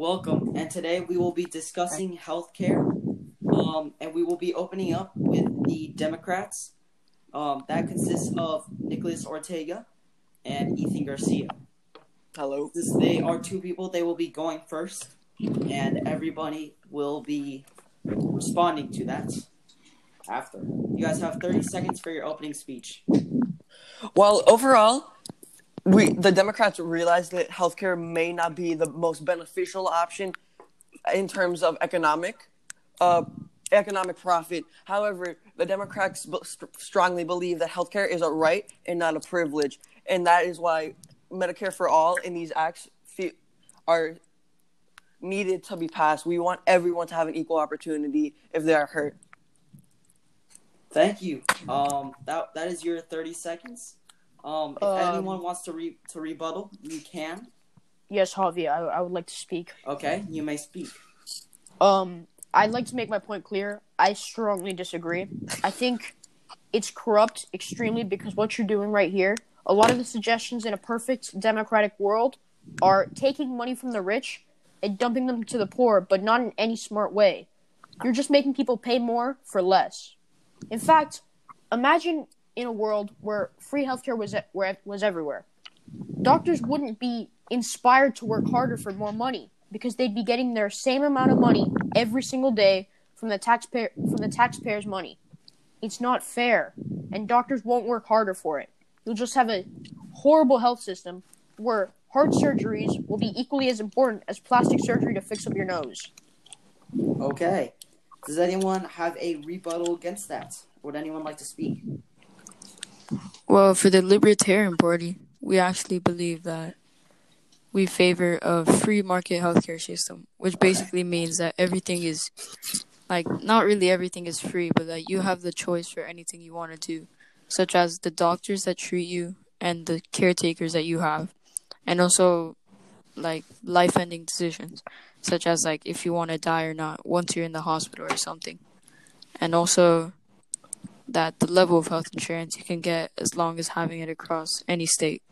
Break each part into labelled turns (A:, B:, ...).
A: welcome. And today we will be discussing healthcare. Um, and we will be opening up with the Democrats. Um, that consists of Nicholas Ortega and Ethan Garcia.
B: Hello.
A: Since they are two people, they will be going first, and everybody will be responding to that after. You guys have 30 seconds for your opening speech.
B: Well, overall, we the Democrats realize that healthcare may not be the most beneficial option in terms of economic uh, economic profit. However, the Democrats b- st- strongly believe that healthcare is a right and not a privilege, and that is why Medicare for all in these acts fe- are needed to be passed. We want everyone to have an equal opportunity if they are hurt.
A: Thank you. Um, that that is your 30 seconds. Um, if
C: Um,
A: anyone wants to re- to rebuttal, you can.
C: Yes, Javi, I, I would like to speak.
A: Okay, you may speak.
C: Um, I'd like to make my point clear. I strongly disagree. I think it's corrupt extremely because what you're doing right here, a lot of the suggestions in a perfect democratic world are taking money from the rich and dumping them to the poor, but not in any smart way. You're just making people pay more for less. In fact, imagine in a world where free healthcare was was everywhere. Doctors wouldn't be inspired to work harder for more money because they'd be getting their same amount of money every single day from the taxpayer from the taxpayers' money. It's not fair, and doctors won't work harder for it. You'll just have a horrible health system where heart surgeries will be equally as important as plastic surgery to fix up your nose.
A: Okay. Does anyone have a rebuttal against that? Would anyone like to speak?
D: Well, for the Libertarian Party, we actually believe that we favor a free market healthcare system, which basically means that everything is like not really everything is free, but that you have the choice for anything you want to do, such as the doctors that treat you and the caretakers that you have, and also like life-ending decisions, such as like if you want to die or not once you're in the hospital or something, and also that the level of health insurance you can get as long as having it across any state.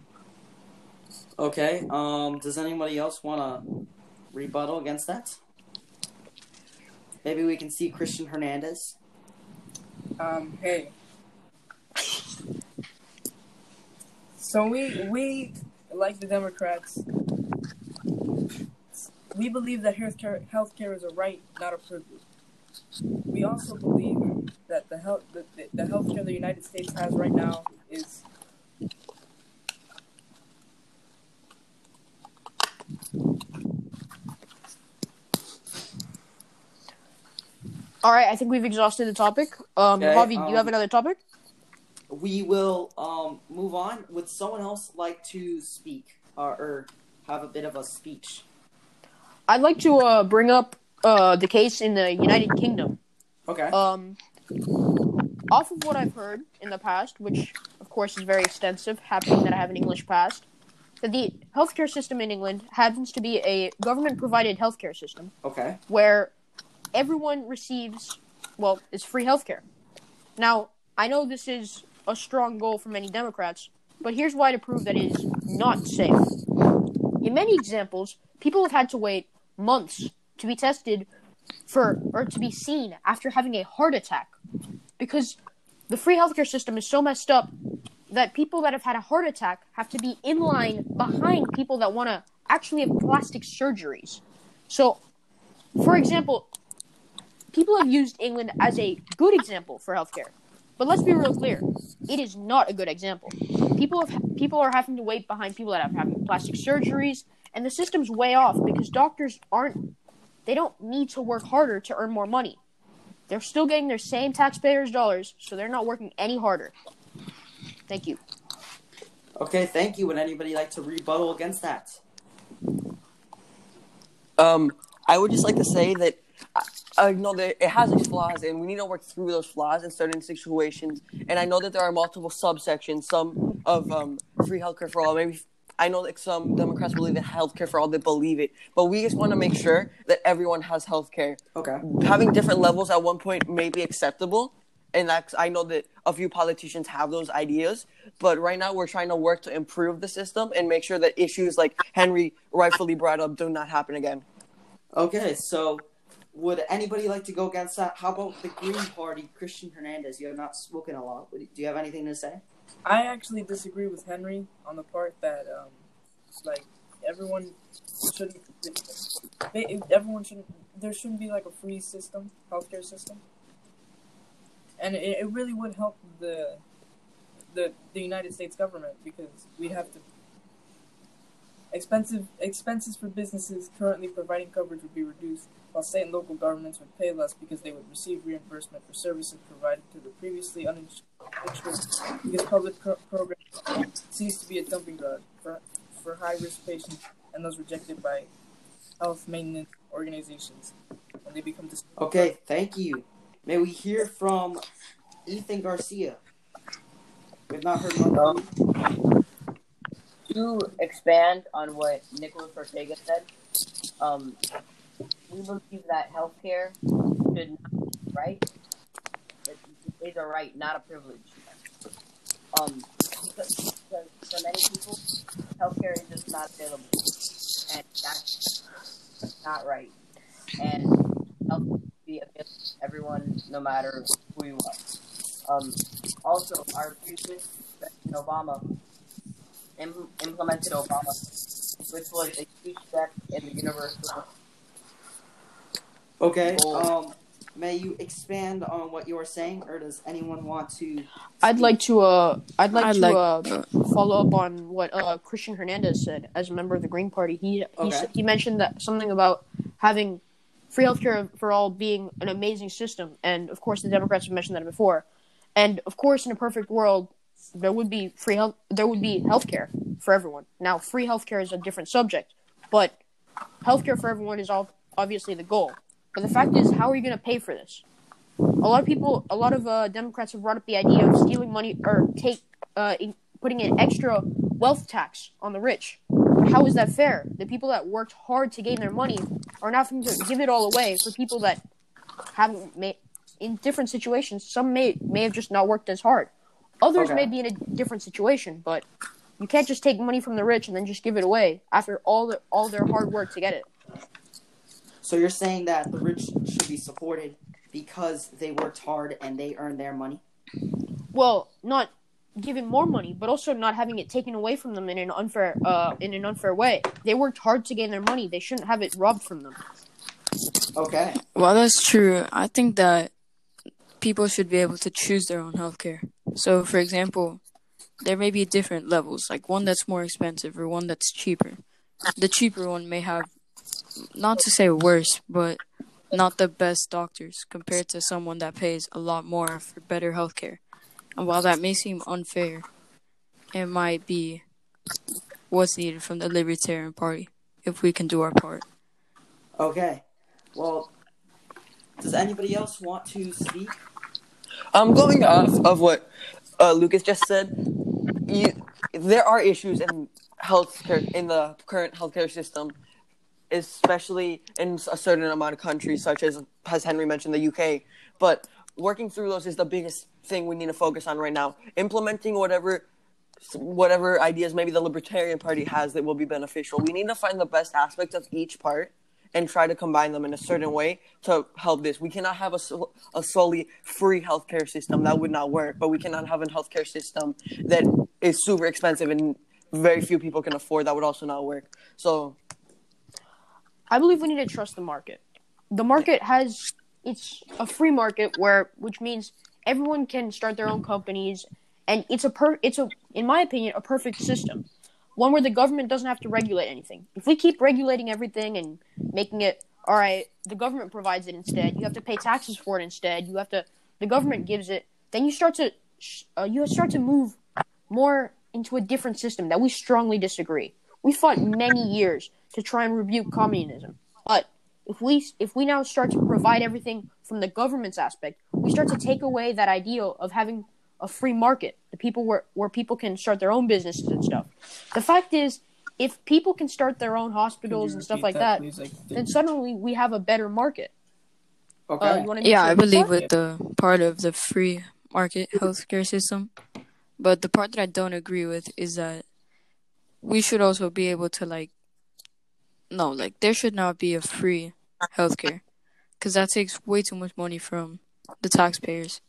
A: Okay. Um, does anybody else want to rebuttal against that? Maybe we can see Christian Hernandez.
E: Um, hey. So we we like the Democrats. We believe that healthcare healthcare is a right, not a privilege. We also believe that the health the, the, the healthcare the United States has right now is
C: All right, I think we've exhausted the topic. Um,
A: Okay,
C: Javi, do
A: um,
C: you have another topic?
A: We will um move on. Would someone else like to speak or, or have a bit of a speech?
C: I'd like to uh, bring up uh, the case in the United Kingdom.
A: Okay.
C: Um, off of what I've heard in the past, which of course is very extensive, happening that I have an English past, that the healthcare system in England happens to be a government-provided healthcare system
A: Okay.
C: where everyone receives, well, it's free healthcare. Now, I know this is a strong goal for many Democrats, but here's why to prove that it is not safe. In many examples, people have had to wait months to be tested for or to be seen after having a heart attack because the free healthcare system is so messed up that people that have had a heart attack have to be in line behind people that want to actually have plastic surgeries. So, for example, people have used England as a good example for healthcare. But let's be real clear, it is not a good example. People have people are having to wait behind people that have having plastic surgeries, and the system's way off because doctors aren't they don't need to work harder to earn more money. They're still getting their same taxpayers' dollars, so they're not working any harder. Thank you.
A: Okay. Thank you. Would anybody like to rebuttal against that?
B: Um, I would just like to say that I, I know that it has its flaws, and we need to work through those flaws in certain situations. And I know that there are multiple subsections, some of um, free healthcare for all. Maybe I know that some Democrats believe in healthcare for all; they believe it, but we just want to make sure that everyone has healthcare.
A: Okay.
B: Having different levels at one point may be acceptable, and that's I know that a few politicians have those ideas, but right now we're trying to work to improve the system and make sure that issues like Henry rightfully brought up do not happen again.
A: Okay, so would anybody like to go against that? How about the Green Party, Christian Hernandez? You have not spoken a lot. Do you have anything to say?
E: I actually disagree with Henry on the part that, um, like, everyone shouldn't. They, everyone shouldn't. There shouldn't be like a free system, healthcare system, and it, it really would help the the the United States government because we have to expensive expenses for businesses currently providing coverage would be reduced, while state and local governments would pay less because they would receive reimbursement for services provided to the previously uninsured. Because public pro- programs seems to be a dumping ground for for high risk patients and those rejected by health maintenance organizations, and they become dis-
A: Okay, thank you. May we hear from Ethan Garcia? We've not heard much.
F: To expand on what Nicholas Ortega said, um, we believe that healthcare should not be right. It is a right, not a privilege. Um, for many people, healthcare is just not available, and that's not right. And health should be available to everyone, no matter who you are. Um, also, our previous president Obama im- implemented Obama, which was a huge step in the universal.
A: Okay,
F: Goal.
A: um, may you expand on what you are saying, or does anyone want to?
C: I'd like to uh I'd like
D: I'd
C: to
D: like-
C: uh follow up on what uh Christian Hernandez said as a member of the Green Party. He he,
A: Okay.
C: s- he mentioned that something about having free healthcare for all being an amazing system, and of course the Democrats have mentioned that before. And of course, in a perfect world, there would be free health. There would be healthcare for everyone. Now, free healthcare is a different subject, but healthcare for everyone is all obviously the goal. But the fact is, how are you going to pay for this? A lot of people, a lot of uh, Democrats have brought up the idea of stealing money or take uh, in, putting an extra wealth tax on the rich. But how is that fair? The people that worked hard to gain their money are now going to give it all away for people that haven't made in different situations. Some may may have just not worked as hard. Others
A: Okay.
C: may be in a different situation, but you can't just take money from the rich and then just give it away after all the all their hard work to get it.
A: So you're saying that the rich should be supported because they worked hard and they earned their money?
C: well, not giving more money, but also not having it taken away from them in an unfair uh, in an unfair way. They worked hard to gain their money. They shouldn't have it robbed from them.
A: Okay.
D: Well, that's true. I think that people should be able to choose their own healthcare. So, for example, there may be different levels, like one that's more expensive or one that's cheaper. The cheaper one may have, not to say worse, but not the best doctors compared to someone that pays a lot more for better healthcare. And while that may seem unfair, it might be what's needed from the Libertarian Party if we can do our part.
A: Okay. Well, does anybody else want to speak?
B: Um, going off of what uh, Lucas just said, you, there are issues in healthcare in the current healthcare system, especially in a certain amount of countries, such as as Henry mentioned, the UK. But working through those is the biggest thing we need to focus on right now. Implementing whatever whatever ideas maybe the Libertarian Party has that will be beneficial. We need to find the best aspects of each part and try to combine them in a certain way to help this. We cannot have a, a solely free healthcare system that would not work, but we cannot have a healthcare system that is super expensive and very few people can afford that would also not work. So,
C: I believe we need to trust the market. The market has it's a free market where which means everyone can start their own companies and it's a per it's a in my opinion a perfect system. One where the government doesn't have to regulate anything. If we keep regulating everything and making it all right, the government provides it instead. You have to pay taxes for it instead. You have to the government gives it. Then you start to uh, you start to move more into a different system that we strongly disagree. We fought many years to try and rebuke communism, but if we if we now start to provide everything from the government's aspect, we start to take away that ideal of having a free market, the people where where people can start their own businesses and stuff. The fact is, if people can start their own hospitals and stuff like that,
E: please? Like,
C: then suddenly we have a better market.
A: Okay.
C: Uh, you want to
D: Yeah, I believe with the part of the free market healthcare system. But the part that I don't agree with is that we should also be able to like no, like there should not be a free healthcare because that takes way too much money from the taxpayers,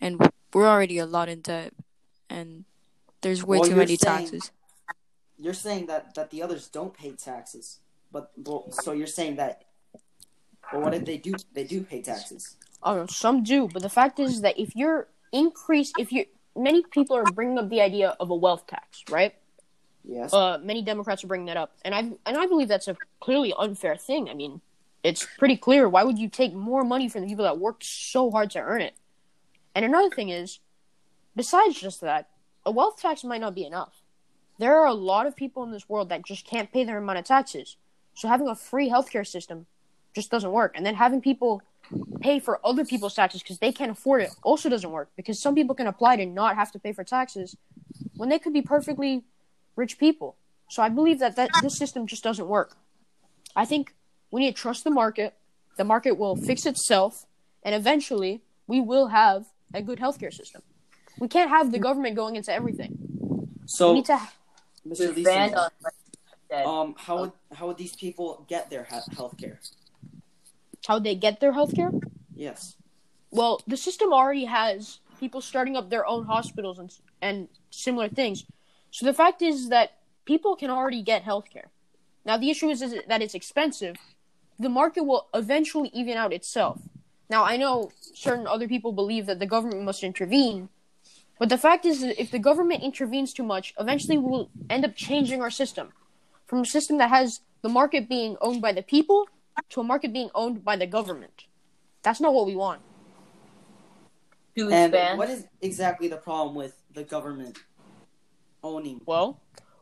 D: and we're already a lot in debt, and there's way
A: Well,
D: too many
A: saying-
D: taxes.
A: You're saying that that the others don't pay taxes, but well, so you're saying that. But what if they do? They do pay taxes.
C: Oh, some do, but the fact is that if you're increase, if you many people are bringing up the idea of a wealth tax, right?
A: Yes.
C: Uh, many Democrats are bringing that up, and I and I believe that's a clearly unfair thing. I mean, it's pretty clear. Why would you take more money from the people that worked so hard to earn it? And another thing is, besides just that, a wealth tax might not be enough. There are a lot of people in this world that just can't pay their amount of taxes. So having a free healthcare system just doesn't work. And then having people pay for other people's taxes because they can't afford it also doesn't work because some people can apply to not have to pay for taxes when they could be perfectly rich people. So I believe that, that this system just doesn't work. I think we need to trust the market. The market will fix itself, and eventually we will have a good healthcare system. We can't have the government going into everything. We
A: So,
C: need to.
A: Mr.
F: To
A: Lee,
F: expand on what you said,
A: um, how would how would these people get their he- health care?
C: How they get their healthcare?
A: Yes.
C: Well, the system already has people starting up their own hospitals and and similar things. So the fact is that people can already get healthcare. Now the issue is, is that it's expensive. The market will eventually even out itself. Now I know certain other people believe that the government must intervene, but the fact is that if the government intervenes too much, eventually we'll end up changing our system from a system that has the market being owned by the people to a market being owned by the government. That's not what we want.
F: to
A: And
F: expand,
A: what is exactly the problem with the government owning?
C: Well,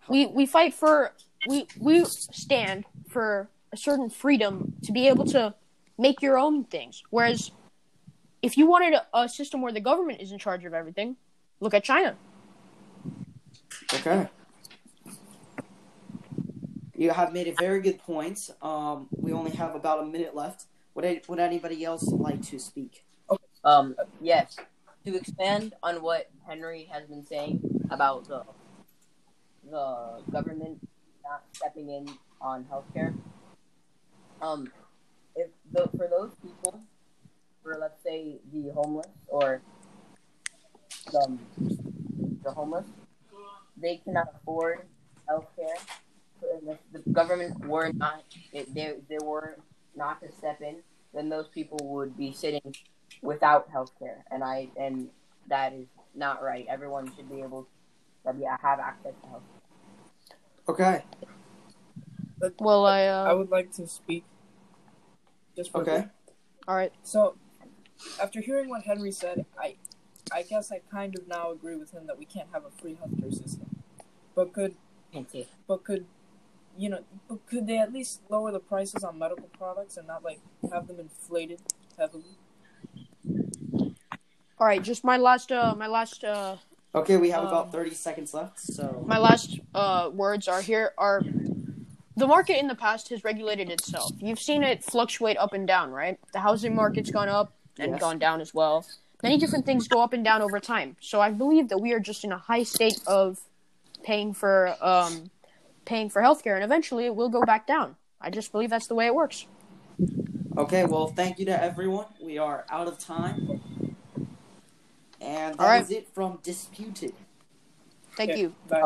C: we we fight for we we stand for a certain freedom to be able to make your own things. Whereas, if you wanted a, a system where the government is in charge of everything, look at China.
A: Okay. You have made a very good point. Um, we only have about a minute left. Would I, would anybody else like to speak?
F: um, yes, to expand on what Henry has been saying about the the government not stepping in on healthcare. Um, if the, for those people, for let's say the homeless or the, the homeless, they cannot afford healthcare. So if the government were not, if they they were not to step in, then those people would be sitting without healthcare, and I and that is not right. Everyone should be able to be, have access to health.
A: Okay.
C: Well, I uh,
E: I would like to speak. Just for a
A: Okay.
C: all right.
E: So, after hearing what Henry said, I, I guess I kind of now agree with him that we can't have a free healthcare system. But could,
F: Can't
E: but could, you know, but could they at least lower the prices on medical products and not like have them inflated heavily?
C: All right. Just my last uh my last uh
A: Okay, we have
C: Um,
A: about 30 seconds left, so.
C: my last uh, words are here are the market in the past has regulated itself. You've seen it fluctuate up and down, right? The housing market's gone up and
A: Yes.
C: gone down as well. Many different things go up and down over time. So I believe that we are just in a high state of paying for um, paying for healthcare, and eventually it will go back down. I just believe that's the way it works.
A: Okay, well, thank you to everyone. We are out of time. And that is
C: All right.
A: it from Disputed.
C: Thank
E: Okay,
C: you.
E: Bye.